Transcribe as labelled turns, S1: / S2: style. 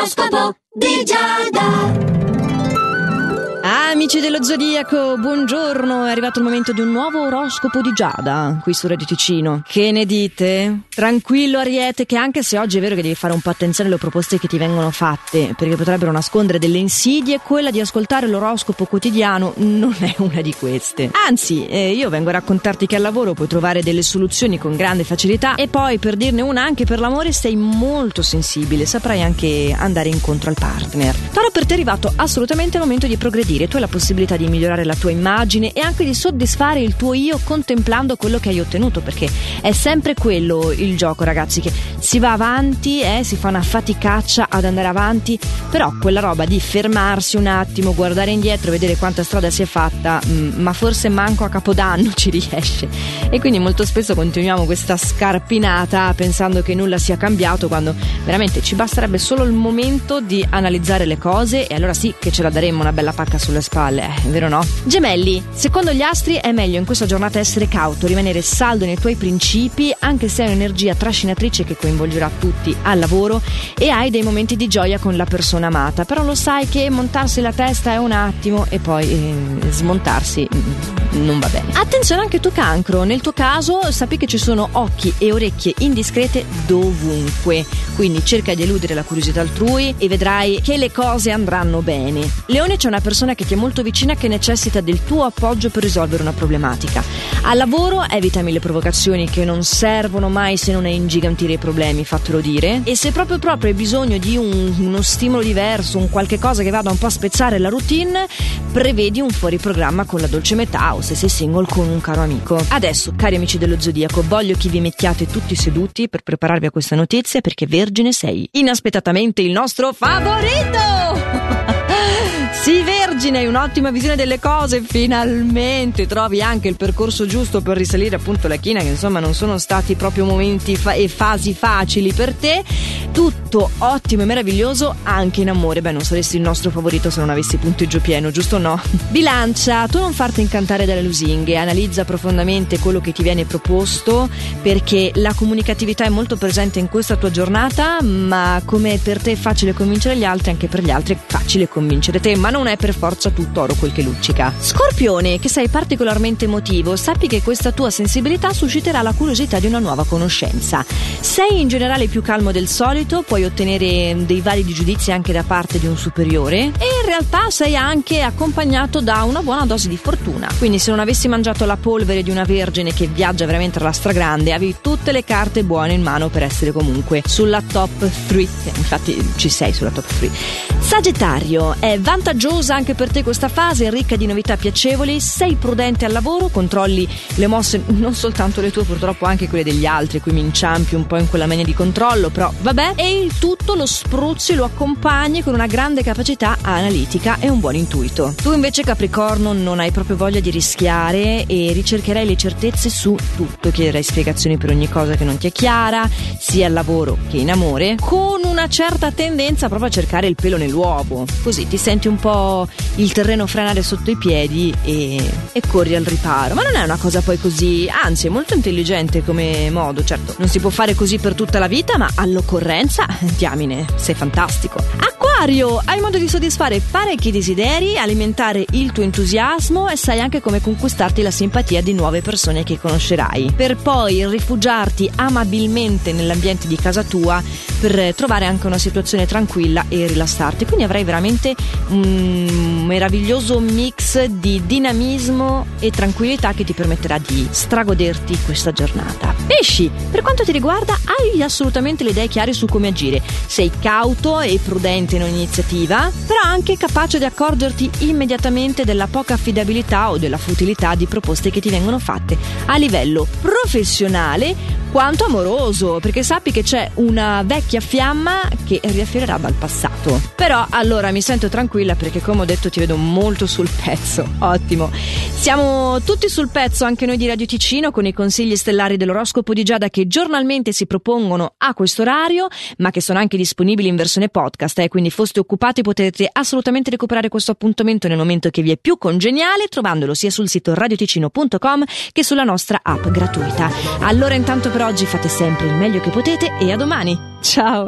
S1: L'oroscopo di Giada.
S2: Amici dello Zodiaco, buongiorno, è arrivato il momento di un nuovo oroscopo di Giada, qui su Radio Ticino. Che ne dite? Tranquillo Ariete, che anche se oggi è vero che devi fare un po' attenzione alle proposte che ti vengono fatte, perché potrebbero nascondere delle insidie, quella di ascoltare l'oroscopo quotidiano non è una di queste. Anzi, eh, io vengo a raccontarti che al lavoro puoi trovare delle soluzioni con grande facilità e poi, per dirne una, anche per l'amore sei molto sensibile, saprai anche andare incontro al partner. Toro per te è arrivato assolutamente il momento di progredire, tu hai la possibilità di migliorare la tua immagine e anche di soddisfare il tuo io contemplando quello che hai ottenuto, perché è sempre quello il gioco, ragazzi, che si va avanti, eh, si fa una faticaccia ad andare avanti, però quella roba di fermarsi un attimo, guardare indietro, vedere quanta strada si è fatta, mh, mm, ma forse manco a capodanno ci riesce. E quindi molto spesso continuiamo questa scarpinata pensando che nulla sia cambiato quando veramente ci basterebbe solo il momento di analizzare le cose e allora sì che ce la daremmo una bella pacca sulle spalle spalle, eh, vero no? Gemelli, secondo gli astri è meglio in questa giornata essere cauto, rimanere saldo nei tuoi principi, anche se hai un'energia trascinatrice che coinvolgerà tutti al lavoro e hai dei momenti di gioia con la persona amata, però lo sai che montarsi la testa è un attimo e poi eh, smontarsi mm, non va bene. Attenzione anche tu cancro, nel tuo caso sappi che ci sono occhi e orecchie indiscrete dovunque, quindi cerca di eludere la curiosità altrui e vedrai che le cose andranno bene. Leone c'è una persona che ti è molto vicina che necessita del tuo appoggio per risolvere una problematica. Al lavoro evitami le provocazioni che non servono mai se non è ingigantire i problemi, fatelo dire. E se proprio proprio hai bisogno di un, uno stimolo diverso, un qualche cosa che vada un po' a spezzare la routine, prevedi un fuori programma con la dolce metà se sei single con un caro amico. Adesso, cari amici dello Zodiaco, voglio che vi mettiate tutti seduti per prepararvi a questa notizia perché Vergine sei inaspettatamente il nostro favorito! Sì, Vergine, hai un'ottima visione delle cose, finalmente trovi anche il percorso giusto per risalire appunto la china, che insomma non sono stati proprio momenti fa- e fasi facili per te. Tutto ottimo e meraviglioso anche in amore. Beh, non saresti il nostro favorito se non avessi punteggio pieno, giusto o no? Bilancia, tu non farti incantare dalle lusinghe, analizza profondamente quello che ti viene proposto perché la comunicatività è molto presente in questa tua giornata, ma come per te è facile convincere gli altri, anche per gli altri è facile convincere te, ma non è per forza tutto oro quel che luccica. Scorpione, che sei particolarmente emotivo, sappi che questa tua sensibilità susciterà la curiosità di una nuova conoscenza. Sei in generale più calmo del solito, puoi ottenere dei validi giudizi anche da parte di un superiore e in realtà sei anche accompagnato da una buona dose di fortuna. Quindi se non avessi mangiato la polvere di una vergine che viaggia veramente alla stragrande, avevi tutte le carte buone in mano per essere comunque sulla top 3. Infatti ci sei sulla top 3. Sagittario, è vantaggiosa anche per te questa fase, ricca di novità piacevoli, sei prudente al lavoro, controlli le mosse, non soltanto le tue, purtroppo anche quelle degli altri, qui mi inciampi un po' in quella mania di controllo, però vabbè, e il tutto lo spruzzi, lo accompagni con una grande capacità analitica e un buon intuito. Tu invece Capricorno non hai proprio voglia di rischiare e ricercherai le certezze su tutto, chiederai spiegazioni per ogni cosa che non ti è chiara, sia al lavoro che in amore, con una certa tendenza proprio a cercare il pelo nell'uovo, così ti senti un po' il terreno frenare sotto i piedi e, e, corri al riparo. Ma non è una cosa poi così, anzi è molto intelligente come modo, certo non si può fare così per tutta la vita, ma all'occorrenza, diamine, sei fantastico. Acquario, hai modo di soddisfare parecchi desideri, alimentare il tuo entusiasmo e sai anche come conquistarti la simpatia di nuove persone che conoscerai, per poi rifugiarti amabilmente nell'ambiente di casa tua per trovare anche una situazione tranquilla e rilassarti. Quindi avrai veramente un meraviglioso mix di dinamismo e tranquillità che ti permetterà di stragoderti questa giornata. Pesci, per quanto ti riguarda, hai assolutamente le idee chiare su come agire. Sei cauto e prudente in ogni iniziativa, però anche capace di accorgerti immediatamente della poca affidabilità o della futilità di proposte che ti vengono fatte a livello professionale quanto amoroso, perché sappi che c'è una vecchia fiamma che riaffiorerà dal passato. Però allora mi sento tranquilla perché come ho detto ti vedo molto sul pezzo. Ottimo. Siamo tutti sul pezzo anche noi di Radio Ticino con i consigli stellari dell'oroscopo di Giada che giornalmente si propongono a questo orario, ma che sono anche disponibili in versione podcast, eh, quindi foste occupati potete assolutamente recuperare questo appuntamento nel momento che vi è più congeniale trovandolo sia sul sito radioticino.com che sulla nostra app gratuita. Allora intanto per oggi fate sempre il meglio che potete e a domani. Ciao!